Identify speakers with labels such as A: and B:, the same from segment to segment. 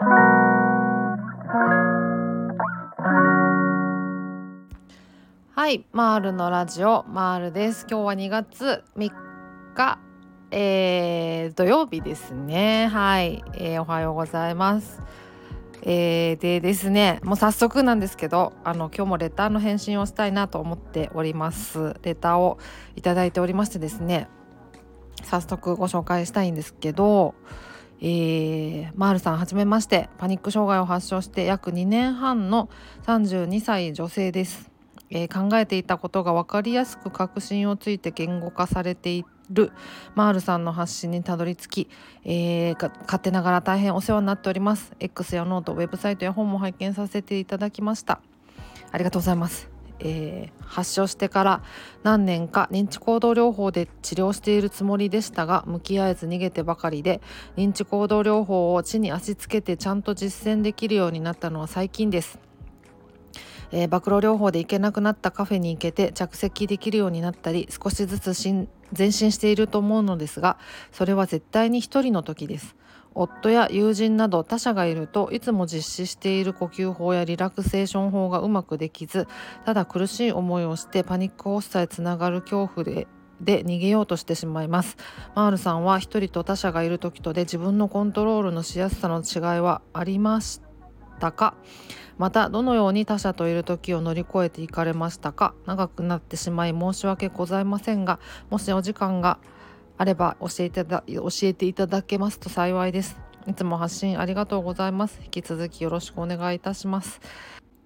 A: はい、マールのラジオマールです。今日は2月3日、えー、土曜日ですね。はい、えー、おはようございます。えー、でですね、もう早速なんですけど、あの今日もレターの返信をしたいなと思っております。レターをいただいておりましてですね、早速ご紹介したいんですけど。えー、マールさんはじめまして。パニック障害を発症して約2年半の32歳女性です。えー、考えていたことが分かりやすく確信をついて言語化されているマールさんの発信にたどり着き、えー、勝手ながら大変お世話になっております。X やノートウェブサイトや本も拝見させていただきました。ありがとうございます。えー、発症してから何年か認知行動療法で治療しているつもりでしたが向き合えず逃げてばかりで認知行動療法を地に足つけてちゃんと実践できるようになったのは最近です。えー、暴露療法で行けなくなったカフェに行けて着席できるようになったり少しずつ前進していると思うのですがそれは絶対に一人の時です。夫や友人など他者がいるといつも実施している呼吸法やリラクセーション法がうまくできずただ苦しい思いをしてパニック発作へつながる恐怖でで逃げようとしてしまいます。マールさんは一人と他者がいる時とで自分のコントロールのしやすさの違いはありましたか？またどのように他者といる時を乗り越えていかれましたか？長くなってしまい申し訳ございませんがもしお時間があれば教えて教えていただけますと幸いです。いつも発信ありがとうございます。引き続きよろしくお願いいたします。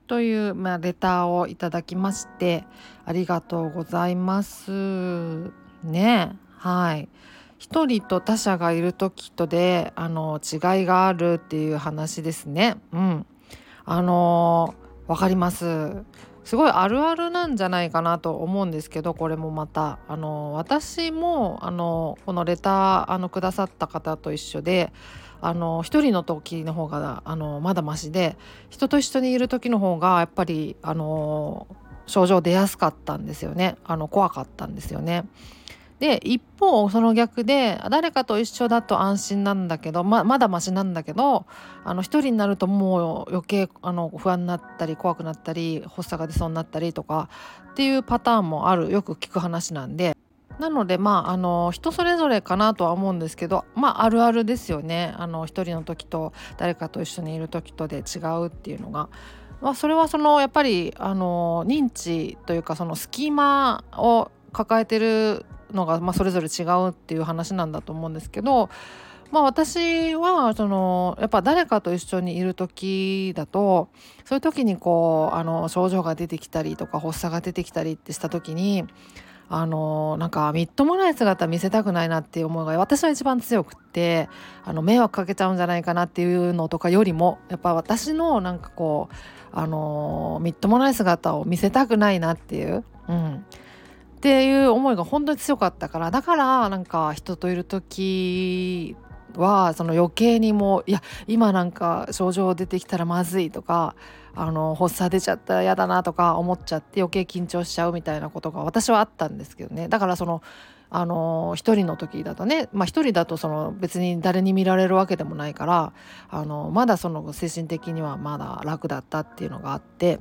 A: という、まあ、レターをいただきましてありがとうございます。ね。はい。一人と他者がいる時とであの違いがあるっていう話ですね。うん。あのー、分かります。すごいあるあるなんじゃないかなと思うんですけどこれもまたあの私もあのこのレターあのくださった方と一緒であの一人の時の方があのまだましで人と一緒にいる時の方がやっぱりあの症状出やすかったんですよねあの怖かったんですよね。で一方その逆で誰かと一緒だと安心なんだけどままだマシなんだけどあの一人になるともう余計あの不安になったり怖くなったり発作が出そうになったりとかっていうパターンもあるよく聞く話なんで。なのでまああの人それぞれかなとは思うんですけどまああるあるですよねあの一人の時と誰かと一緒にいる時とで違うっていうのが。まあ、それはそのやっぱりあの認知というかそのスキマを抱えてるのが、まあ、それぞれ違うっていう話なんだと思うんですけど、まあ、私はそのやっぱ誰かと一緒にいる時だとそういう時にこうあの症状が出てきたりとか発作が出てきたりってした時にあのなんかみっともない姿見せたくないなっていう思いが私は一番強くってあの迷惑かけちゃうんじゃないかなっていうのとかよりもやっぱ私のなんかこうあのみっともない姿を見せたくないなっていう、うん、っていう思いが本当に強かったからだからなんか人といる時はその余計にもいや今なんか症状出てきたらまずいとかあの発作出ちゃったら嫌だなとか思っちゃって余計緊張しちゃうみたいなことが私はあったんですけどね。だからそのあの一人の時だとねまあ一人だとその別に誰に見られるわけでもないからあのまだその精神的にはまだ楽だったっていうのがあって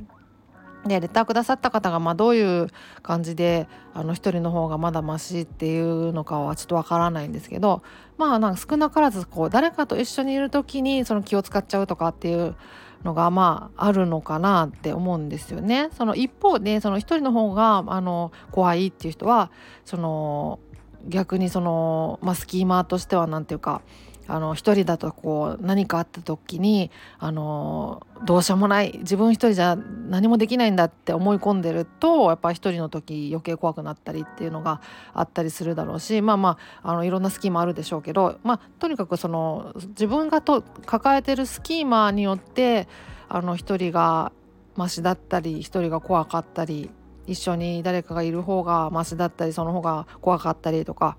A: でレターくださった方がまあどういう感じであの一人の方がまだマシっていうのかはちょっとわからないんですけどまあなんか少なからずこう誰かと一緒にいる時にその気を使っちゃうとかっていうのがまああるのかなって思うんですよね。その一方でその一人の方があの怖いっていう人はその逆にその、まあ、スキーマーとしては何て言うかあの一人だとこう何かあった時にあのどうしようもない自分一人じゃ何もできないんだって思い込んでるとやっぱり一人の時余計怖くなったりっていうのがあったりするだろうしまあまああのいろんなスキーマあるでしょうけど、まあ、とにかくその自分がと抱えてるスキーマによってあの一人がマシだったり一人が怖かったり一緒に誰かがいる方がマシだったりその方が怖かったりとか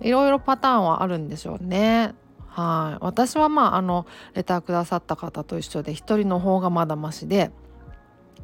A: いろいろパターンはあるんでしょうね。はい私はまああのレターくださった方と一緒で1人の方がまだましで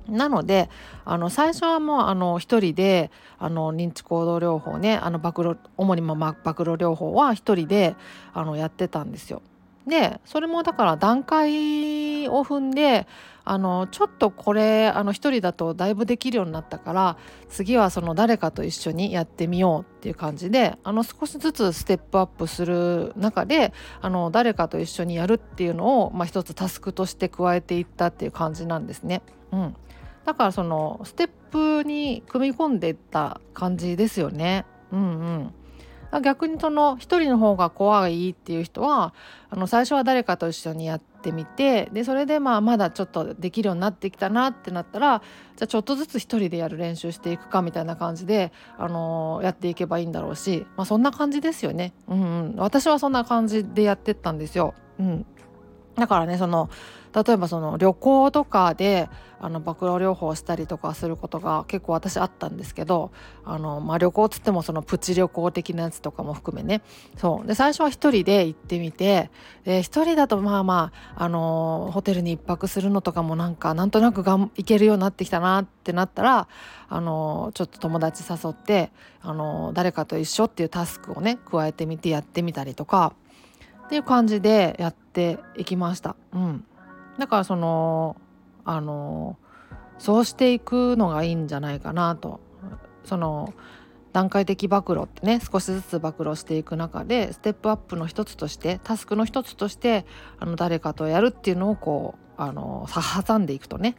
A: なのであの最初はもうあの一人であの認知行動療法ねあの暴露主にま暴露療法は1人であのやってたんですよ。でそれもだから段階を踏んであのちょっとこれあの一人だとだいぶできるようになったから次はその誰かと一緒にやってみようっていう感じであの少しずつステップアップする中であの誰かと一緒にやるっていうのを、まあ、一つタスクとして加えていったっていう感じなんですね。うん、だからそのステップに組み込んでいった感じですよね。うんうん逆にその1人の方が怖いっていう人はあの最初は誰かと一緒にやってみてでそれでまあまだちょっとできるようになってきたなってなったらじゃあちょっとずつ1人でやる練習していくかみたいな感じで、あのー、やっていけばいいんだろうし、まあ、そんな感じですよね。うんうん、私はそんな感じでやってったんですよ。うん、だからねその例えばその旅行とかであの暴露療法をしたりとかすることが結構私あったんですけどあの、まあ、旅行っつってもそのプチ旅行的なやつとかも含めね。そう。で最初は1人で行ってみてで1人だとまあまあ、あのホテルに1泊するのとかもなんかなんとなくがん行けるようになってきたなってなったら、あのちょっと友達誘って、あの誰かと一緒っていうタスクをね加えてみてやってみたりとか。っていう感じでやっていきました。うんだからそのあのそうしていくのがいいんじゃないかなとその段階的暴露ってね少しずつ暴露していく中でステップアップの一つとしてタスクの一つとしてあの誰かとやるっていうのをこうあの挟んでいくとね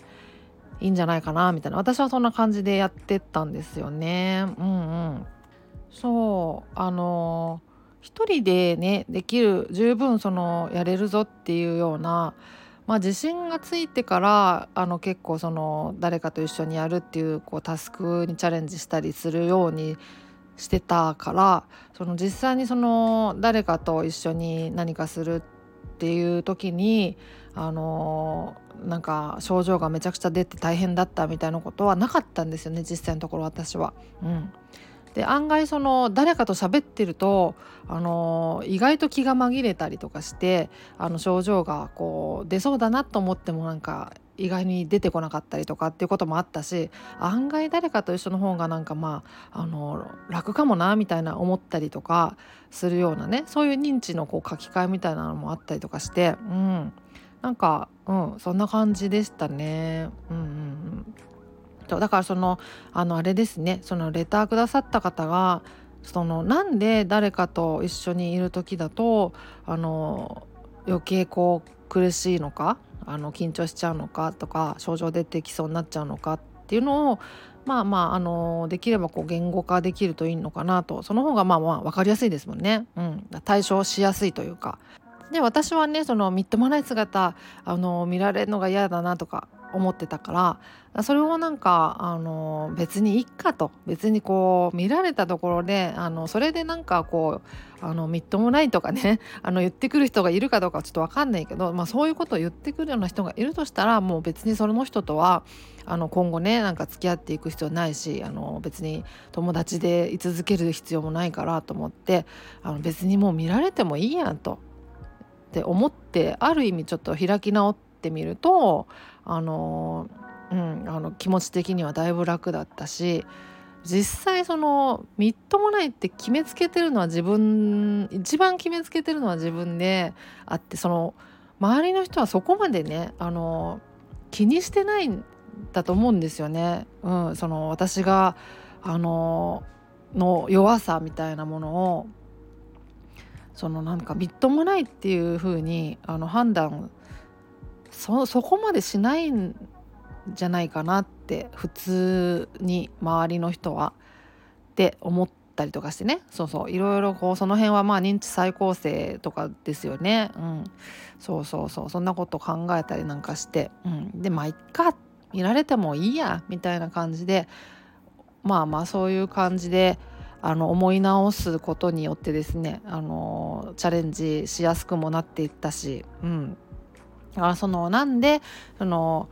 A: いいんじゃないかなみたいな私はそんな感じでやってったんですよね。うんうん、そうあの一人でねできる十分そのやれるぞっていうようなまあ、自信がついてからあの結構その誰かと一緒にやるっていうこうタスクにチャレンジしたりするようにしてたからその実際にその誰かと一緒に何かするっていう時にあのなんか症状がめちゃくちゃ出て大変だったみたいなことはなかったんですよね実際のところ私は。うんで案外その誰かと喋ってるとあの意外と気が紛れたりとかしてあの症状がこう出そうだなと思ってもなんか意外に出てこなかったりとかっていうこともあったし案外誰かと一緒の方がなんかまああの楽かもなみたいな思ったりとかするようなねそういう認知のこう書き換えみたいなのもあったりとかしてうんなんかうんそんな感じでしたね。うんうんうんと。だからそのあのあれですね。そのレターくださった方がそのなんで誰かと一緒にいる時だとあの余計こう苦しいのかあの緊張しちゃうのかとか症状出てきそうになっちゃうのかっていうのをまあまああのできればこう言語化できるといいのかなと。その方がまあまあ分かりやすいですもんね、うん、対処しやすいというか。で私はねそのみっともない姿あの見られるのが嫌だなとか思ってたからそれをなんかあの別にいっかと別にこう見られたところであのそれでなんかこうあのみっともないとかね あの言ってくる人がいるかどうかちょっと分かんないけど、まあ、そういうことを言ってくるような人がいるとしたらもう別にその人とはあの今後ねなんか付き合っていく必要ないしあの別に友達で居続ける必要もないからと思ってあの別にもう見られてもいいやんと。って思ってある意味ちょっと開き直ってみるとあの、うん、あの気持ち的にはだいぶ楽だったし実際そのみっともないって決めつけてるのは自分一番決めつけてるのは自分であってその周りの人はそこまでねあの気にしてないんだと思うんですよね。うん、その私があのの弱さみたいなものをそのなんかみっともないっていう風にあに判断そそこまでしないんじゃないかなって普通に周りの人はって思ったりとかしてね。そうそう。いろいろこうその辺はまあ認知再構成とかですよね。うん。そうそうそう。そんなこと考えたりなんかして、うん、でまあいっか。見られてもいいや。みたいな感じで。まあまあそういう感じであの思い直すことによってですねあのチャレンジしやすくもなっていったし、うん、だからそのなんでその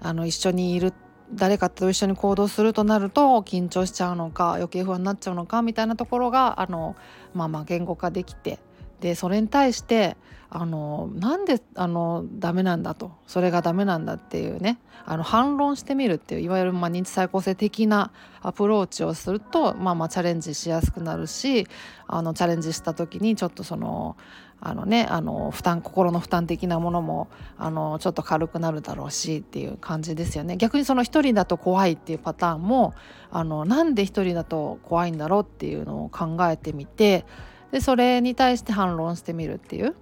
A: あの一緒にいる誰かと一緒に行動するとなると緊張しちゃうのか余計不安になっちゃうのかみたいなところがあのまあまあ言語化できてでそれに対してあのなんであのダメなんだと。それがダメなんだっていうね。あの反論してみるっていういわゆるまあ認知再構成的なアプローチをするとまあまあチャレンジしやすくなるしあのチャレンジした時にちょっとそのあのねあの負担心の負担的なものもあのちょっと軽くなるだろうしっていう感じですよね。逆にその一人だと怖いっていうパターンもあのなんで一人だと怖いんだろうっていうのを考えてみてでそれに対して反論してみるっていう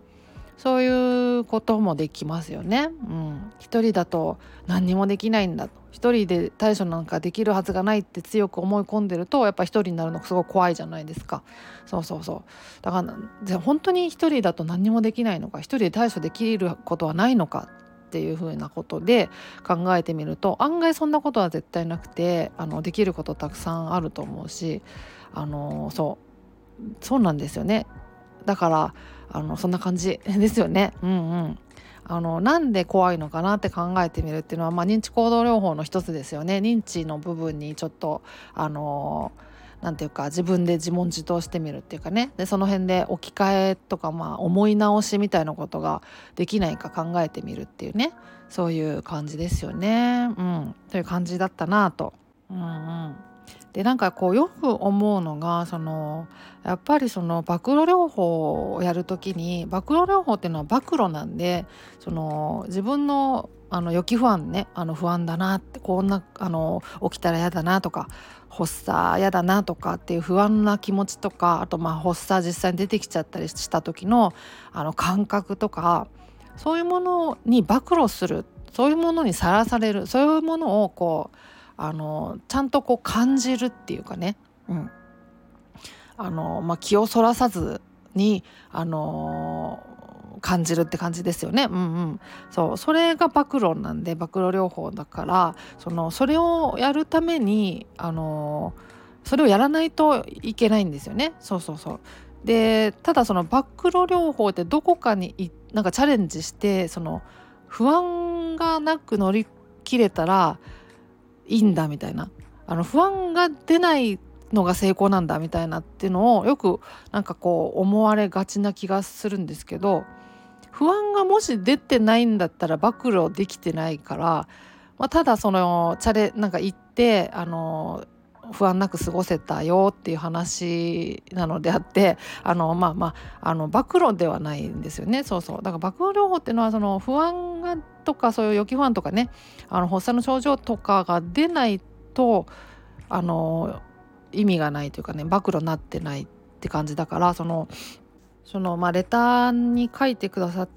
A: そういうこともできますよね。うん、一人だと何にもできないんだ一人で対処なんかできるはずがないって強く思い込んでるとやっぱ一人になるのすごい怖いじゃないですか。そうそうそうだからじゃ本当に一人だと何にもできないのか一人で対処できることはないのかっていうふうなことで考えてみると案外そんなことは絶対なくてあのできることたくさんあると思うしあのそうそうなんですよね。だからあのそんな感じ ですよね。うんうんあのなんで怖いのかなって考えてみるっていうのは、まあ、認知行動療法の一つですよね認知の部分にちょっとあのなんていうか自分で自問自答してみるっていうかねでその辺で置き換えとか、まあ、思い直しみたいなことができないか考えてみるっていうねそういう感じですよね。うん、という感じだったなと。うんうんでなんかこうよく思うのがそのやっぱりその暴露療法をやる時に暴露療法っていうのは暴露なんでその自分のあの予期不安ねあの不安だなってこんなあの起きたら嫌だなとか発作嫌だなとかっていう不安な気持ちとかあとまあ発作実際に出てきちゃったりした時のあの感覚とかそういうものに暴露するそういうものにさらされるそういうものをこうあのちゃんとこう感じるっていうかね、うん。あのまあ、気をそらさずに、あの感じるって感じですよね。うんうん、そう。それが暴露なんで暴露療法だからそのそれをやるために、あのそれをやらないといけないんですよね。そうそうそう。でただその暴露療法ってどこかになんかチャレンジしてその不安がなく乗り切れたらいいんだみたいな。あの不安が出ないのが成功なんだみたいなっていうのをよくなんかこう思われがちな気がするんですけど不安がもし出てないんだったら暴露できてないから、まあ、ただそのチャレなんか行ってあの不安なく過ごせたよっていう話なのであってあのまあまああの暴露ではないんですよね。そうそう。だから暴露療法っていうのはその不安がとかそういう予期不安とかねあの発作の症状とかが出ないとあの意味がないというかね暴露になってないって感じだからそのそのまあレターに書いてくださっ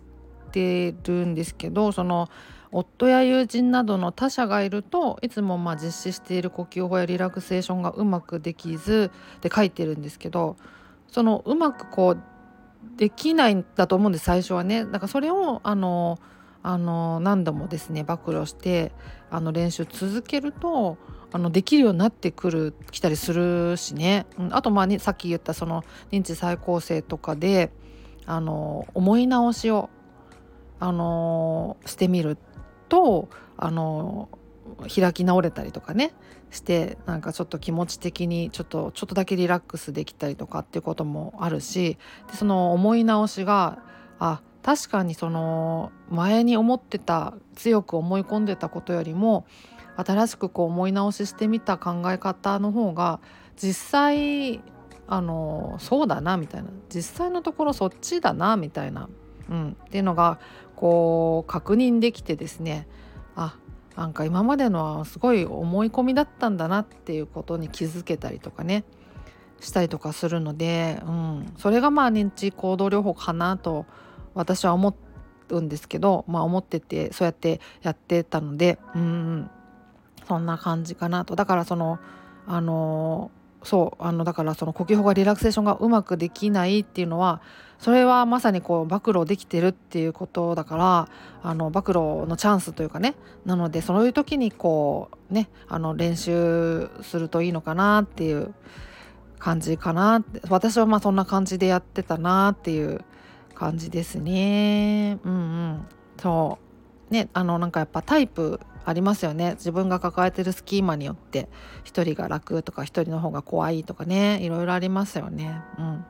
A: てるんですけどその夫や友人などの他者がいるといつもまあ実施している呼吸法やリラクセーションがうまくできずって書いてるんですけどそのうまくこうできないんだと思うんです最初はね。だからそれをあのあの何度もですね暴露してあの練習続けるとあのできるようになってくる来たりするしね、うん、あとまあ、ね、さっき言ったその認知再構成とかであの思い直しをあのしてみるとあの開き直れたりとかねしてなんかちょっと気持ち的にちょっとちょっとだけリラックスできたりとかっていうこともあるしでその思い直しがあ確かにその前に思ってた強く思い込んでたことよりも新しくこう思い直ししてみた考え方の方が実際あのそうだなみたいな。実際のところそっちだなみたいな、うん、っていうのがこう確認できてですねあなんか今までのはすごい思い込みだったんだなっていうことに気づけたりとかねしたりとかするので、うん、それがまあ認知行動療法かなと私は思うんですけど、まあ、思っててそうやってやってたのでうん。そんな感じかなと。だからそのあのそうあのだからその呼吸法がリラクセーションがうまくできないっていうのはそれはまさにこう暴露できてるっていうことだからあの暴露のチャンスというかねなのでそういう時にこうねあの練習するといいのかなっていう感じかなって私はまあそんな感じでやってたなっていう感じですね。うんうん。そう。ねあのなんかやっぱタイプありますよね。自分が抱えてるスキーマによって一人が楽とか一人の方が怖いとかね。いろいろありますよね。うん。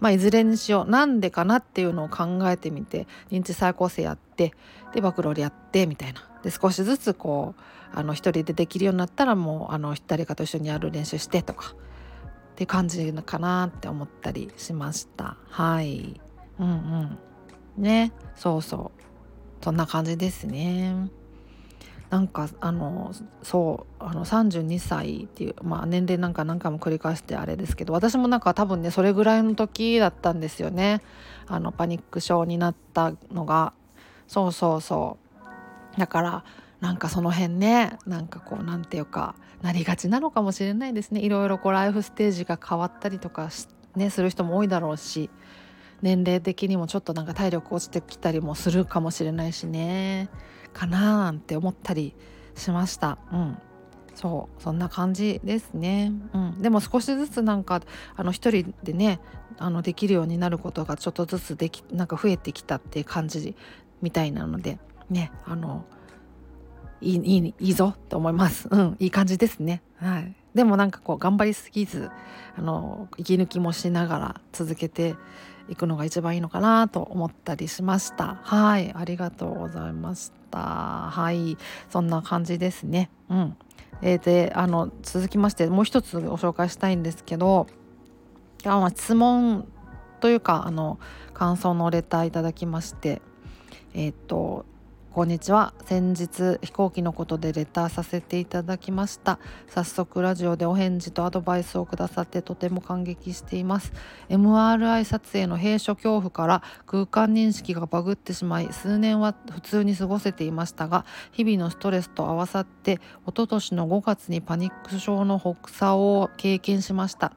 A: まあ、いずれにしよう。なんでかなっていうのを考えてみて認知再構成やってでバクロールやってみたいな。で少しずつこうあの一人でできるようになったらもうあの誰かと一緒にやる練習してとかって感じかなって思ったりしました。はい。うんうん。ね。そうそう。そんな感じですね。なんかあのそうあの32歳っていう、まあ、年齢なんか何回も繰り返してあれですけど私もなんか多分ねそれぐらいの時だったんですよね。あのパニック症になったのが。そうそうそう。だからなんかその辺ねなんかこうなんていうかなりがちなのかもしれないですね。いろいろこうライフステージが変わったりとかね、する人も多いだろうし年齢的にもちょっとなんか体力落ちてきたりもするかもしれないしね。かななんて思ったりしました。うんそうそんな感じですね、うん、でも少しずつなんかあの一人でねあのできるようになることがちょっとずつできなんか増えてきたっていう感じみたいなのでねあのいいいいいいぞって思います。うん、いい感じですね。はい。でもなんかこう頑張りすぎずあの息抜きもしながら続けていくのが一番いいのかなと思ったりしましたはいありがとうございましたはい。そんな感じですね。うん。えー、であの続きましてもう一つご紹介したいんですけどあ質問というかあの感想のレターいただきましてえっ、ー、とこんにちは。先日飛行機のことでレターさせていただきました。早速ラジオでお返事とアドバイスをくださってとても感激しています。MRI 撮影の閉所恐怖から空間認識がバグってしまい数年は普通に過ごせていましたが日々のストレスと合わさって一昨年の5月にパニック症の発作を経験しました。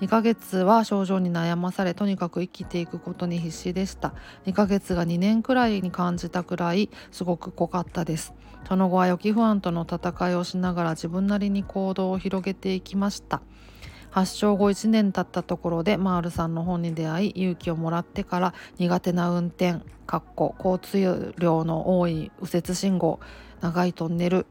A: 2ヶ月は症状に悩まされとにかく生きていくことに必死でした。2ヶ月が2年くらいに感じたくらいすごく濃かったです。その後は予期不安との戦いをしながら自分なりに行動を広げていきました。発症後1年経ったところでマールさんの本に出会い勇気をもらってから苦手な運転かっこ交通量の多い右折信号長いトンネル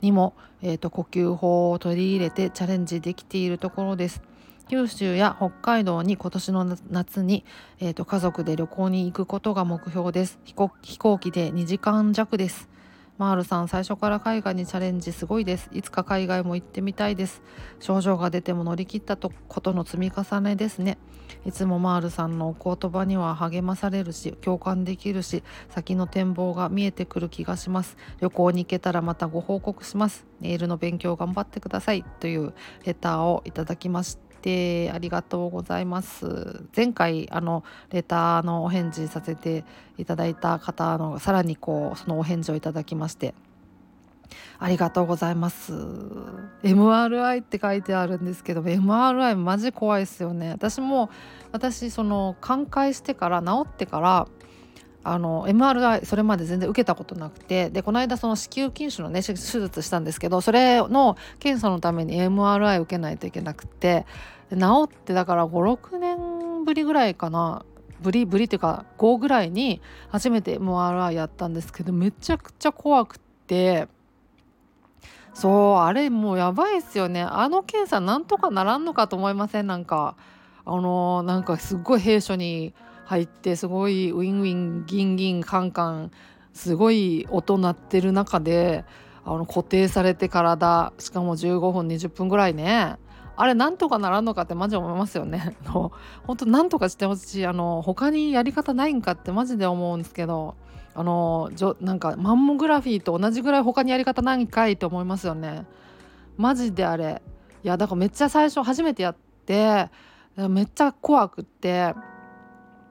A: にも、えーと、呼吸法を取り入れてチャレンジできているところです。九州や北海道に今年の夏に、えーと、家族で旅行に行くことが目標です。飛行機で2時間弱です。マールさん最初から海外にチャレンジすごいです。いつか海外も行ってみたいです。症状が出ても乗り切ったことの積み重ねですね。いつもマールさんのお言葉には励まされるし共感できるし先の展望が見えてくる気がします。旅行に行けたらまたご報告します。ネイルの勉強頑張ってください。というレターをいただきました。てありがとうございます。前回あのレターのお返事させていただいた方のさらにこうそのお返事をいただきましてありがとうございます。MRI って書いてあるんですけど MRI マジ怖いですよね。私も私その寛解してから治ってからあの MRI それまで全然受けたことなくてでこの間その子宮筋腫のね手術したんですけどそれの検査のために MRI 受けないといけなくて治ってだから56年ぶりぐらいかな。ぶりぶりっていうか5ぐらいに初めて MRI やったんですけどめちゃくちゃ怖くてそうあれもうやばいっすよね。あの検査なんとかならんのかと思いません？なんかあのなんかすっごい兵所に入ってすごいウィンウィンギンギンカンカンすごい音鳴ってる中であの固定されて体しかも15分20分ぐらいねあれなんとかならんのかってマジ思いますよね。本当なんとかしてほしいあの他にやり方ないんかってマジで思うんですけどあのじょなんかマンモグラフィーと同じぐらい他にやり方ないんかいって思いますよね。マジであれいやだからめっちゃ最初初めてやってめっちゃ怖くって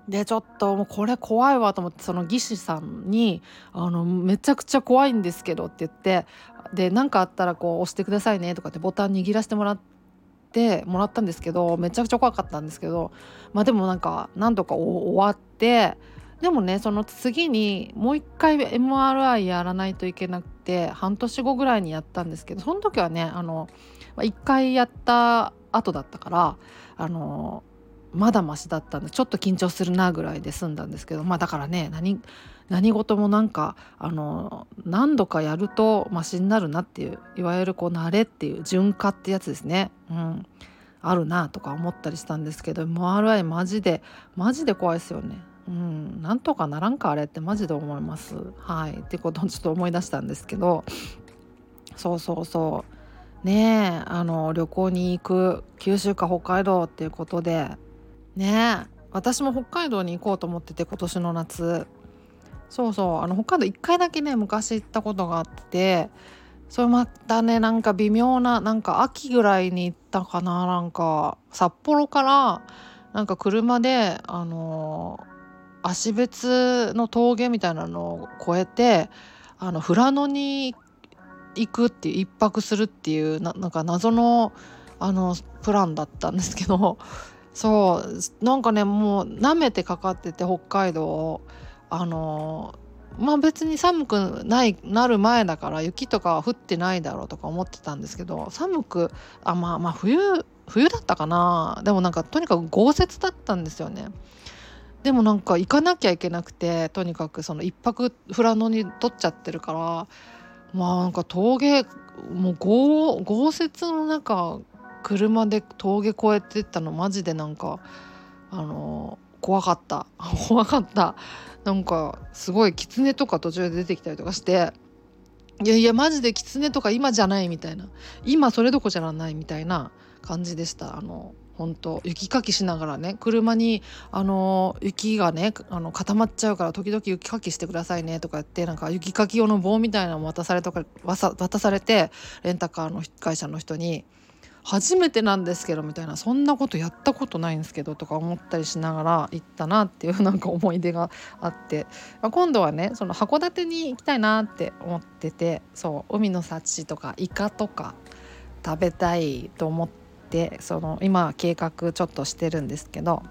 A: でちょっともうこれ怖いわと思ってその技師さんにあの「めちゃくちゃ怖いんですけど」って言ってで何かあったらこう押してくださいねとかってボタン握らせてもらってもらったんですけどめちゃくちゃ怖かったんですけどまあでもなんかなんとか終わってでもねその次にもう一回 MRI やらないといけなくて半年後ぐらいにやったんですけどその時はねあの1回やった後だったからあのまだマシだったんでちょっと緊張するなぐらいで済んだんですけどまあだからね何何事もなんかあの何度かやるとマシになるなっていういわゆるこう慣れっていう順化ってやつですね。うんあるなとか思ったりしたんですけど MRI マジでマジで怖いですよね。うん、なんとかならんかあれってマジで思います。はいってことをちょっと思い出したんですけどそうそうそうねえあの旅行に行く九州か北海道っていうことでねえ。私も北海道に行こうと思ってて今年の夏。そうそう。あの北海道1回だけね昔行ったことがあってそれまたね。なんか微妙ななんか秋ぐらいに行ったかな。なんか札幌からなんか車であの芦別の峠みたいなのを越えてあの富良野に行くっていう一泊するっていうななんか謎のあのプランだったんですけどそうなんかねもう舐めてかかってて北海道あのまあ別に寒くないなる前だから雪とかは降ってないだろうとか思ってたんですけど寒くあまあまあ冬冬だったかなでもなんかとにかく豪雪だったんですよね。でもなんか行かなきゃいけなくてとにかくその一泊富良野に取っちゃってるからまあなんか峠もう豪豪雪の中車で峠越えてったのマジでなんかあの怖かった。怖かった。なんかすごい狐とか途中で出てきたりとかして。いやいやマジで狐とか今じゃないみたいな。今それどこじゃないみたいな感じでした。あの本当雪かきしながらね。車にあの雪がねあの固まっちゃうから時々雪かきしてくださいねとか言ってなんか雪かき用の棒みたいなのも渡されとか渡されてレンタカーの会社の人に初めてなんですけどみたいなそんなことやったことないんですけどとか思ったりしながら行ったなっていうなんか思い出があって、まあ、今度はねその函館に行きたいなって思っててそう海の幸とかイカとか食べたいと思ってその今計画ちょっとしてるんですけど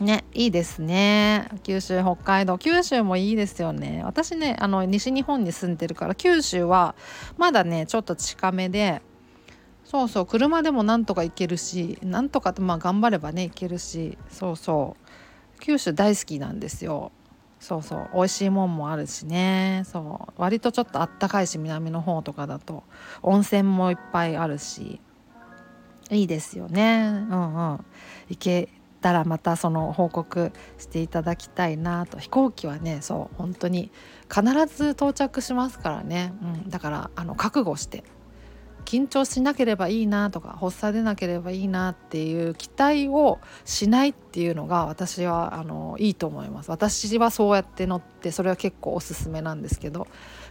A: ねいいですね。九州北海道。九州もいいですよね。私ねあの西日本に住んでるから九州はまだねちょっと近めでそうそう車でもなんとか行けるしなんとかまあ頑張ればね行けるしそうそう。九州大好きなんですよ。そうそう。美味しいもんもあるしね。そう。割とちょっとあったかいし南の方とかだと。温泉もいっぱいあるし。いいですよね。うんうん。行けたらまたその報告していただきたいなと。飛行機はねそう。本当に必ず到着しますからね、うん、だからあの覚悟して。緊張しなければいいなとか発作出なければいいなっていう期待をしないっていうのが私はあのいいと思います。私はそうやって乗ってそれは結構おすすめなんですけど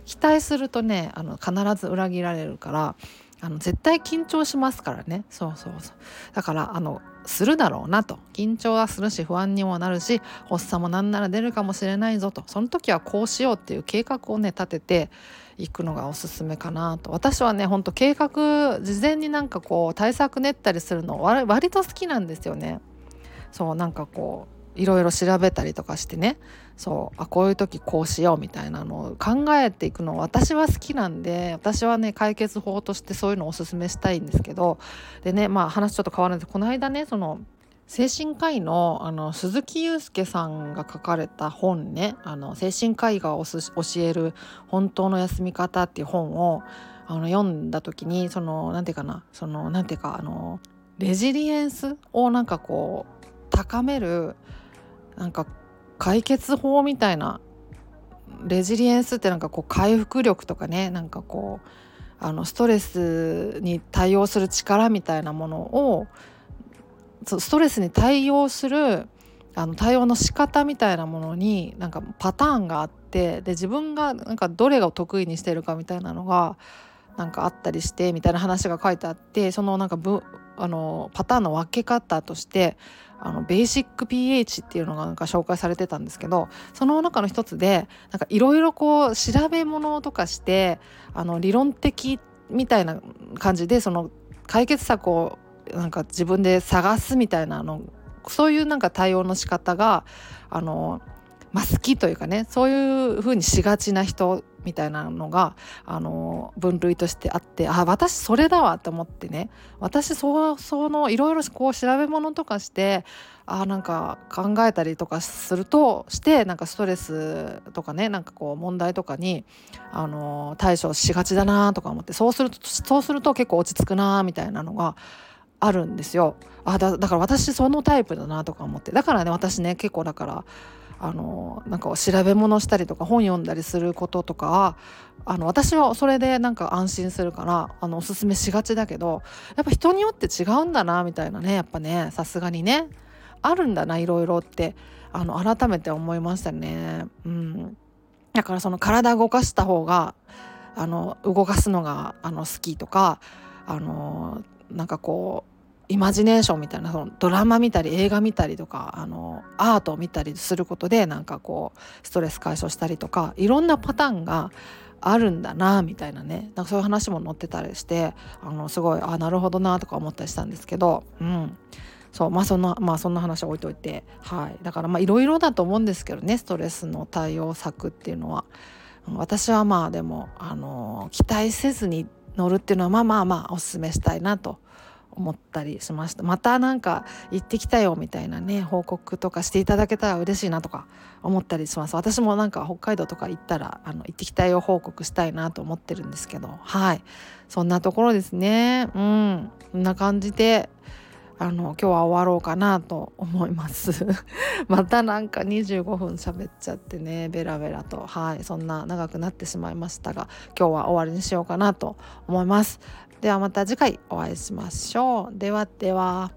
A: 期待するとねあの必ず裏切られるからあの絶対緊張しますからね。そうそうそう。だからあのするだろうなと。緊張はするし不安にもなるし発作もなんなら出るかもしれないぞと。その時はこうしようっていう計画をね立てて行くのがおすすめかなと。私はねほんと計画事前になんかこう対策練ったりするの割と好きなんですよね。そうなんかこういろいろ調べたりとかしてね。そうあこういう時こうしようみたいなのを考えていくの私は好きなんで私はね解決法としてそういうのをおすすめしたいんですけど。でねまあ話ちょっと変わらないでこの間ねその精神科医のあの鈴木雄介さんが書かれた本ね。あの精神科医が教える本当の休み方っていう本をあの読んだ時にその何て言うかな。その何て言うかあのレジリエンスをなんかこう高めるなんか解決法みたいなレジリエンスってなんかこう回復力とかね。なんかこうあのストレスに対応する力みたいなものをストレスに対応するあの対応の仕方みたいなものになんかパターンがあってで自分がなんかどれが得意にしてるかみたいなのがなんかあったりしてみたいな話が書いてあってそのなんかぶあのパターンの分け方としてあのベーシック pH っていうのがなんか紹介されてたんですけどその中の一つでなんかいろいろこう調べ物とかしてあの理論的みたいな感じでその解決策をなんか自分で探すみたいなのそういうなんか対応の仕方があの、まあ、好きというかねそういう風にしがちな人みたいなのがあの分類としてあってあ私それだわと思ってね私そそのいろいろこう調べ物とかしてあなんか考えたりとかするとしてなんかストレスとかねなんかこう問題とかにあの対処しがちだなとか思ってそうするとそうすると結構落ち着くなみたいなのがあるんですよ。あだだから私そのタイプだなとか思って。だからね私ね結構だからあのなんか調べ物したりとか本読んだりすることとかあの私はそれでなんか安心するからあのおすすめしがちだけどやっぱ人によって違うんだなみたいなねやっぱねさすがにね。あるんだないろいろってあの改めて思いましたね。うん、だからその体動かした方があの動かすのがあの好きとかあのなんかこうイマジネーションみたいなそのドラマ見たり映画見たりとかあのアートを見たりすることでなんかこうストレス解消したりとかいろんなパターンがあるんだなみたいなね。なんかそういう話も載ってたりしてあのすごいあなるほどなとか思ったりしたんですけど、うん、そうまあそんなまあそんな話は置いといてはい。だからまあいろいろだと思うんですけどねストレスの対応策っていうのは。私はまあでもあの期待せずに乗るっていうのはまあまあまあおすすめしたいなと思ったりしました。またなんか行ってきたよみたいなね報告とかしていただけたら嬉しいなとか思ったりします。私もなんか北海道とか行ったらあの行ってきたよ報告したいなと思ってるんですけど。はい。そんなところですね。うん。こんな感じであの今日は終わろうかなと思います。またなんか25分喋っちゃってねベラベラと。はいそんな長くなってしまいましたが今日は終わりにしようかなと思います。ではまた次回お会いしましょう。ではでは。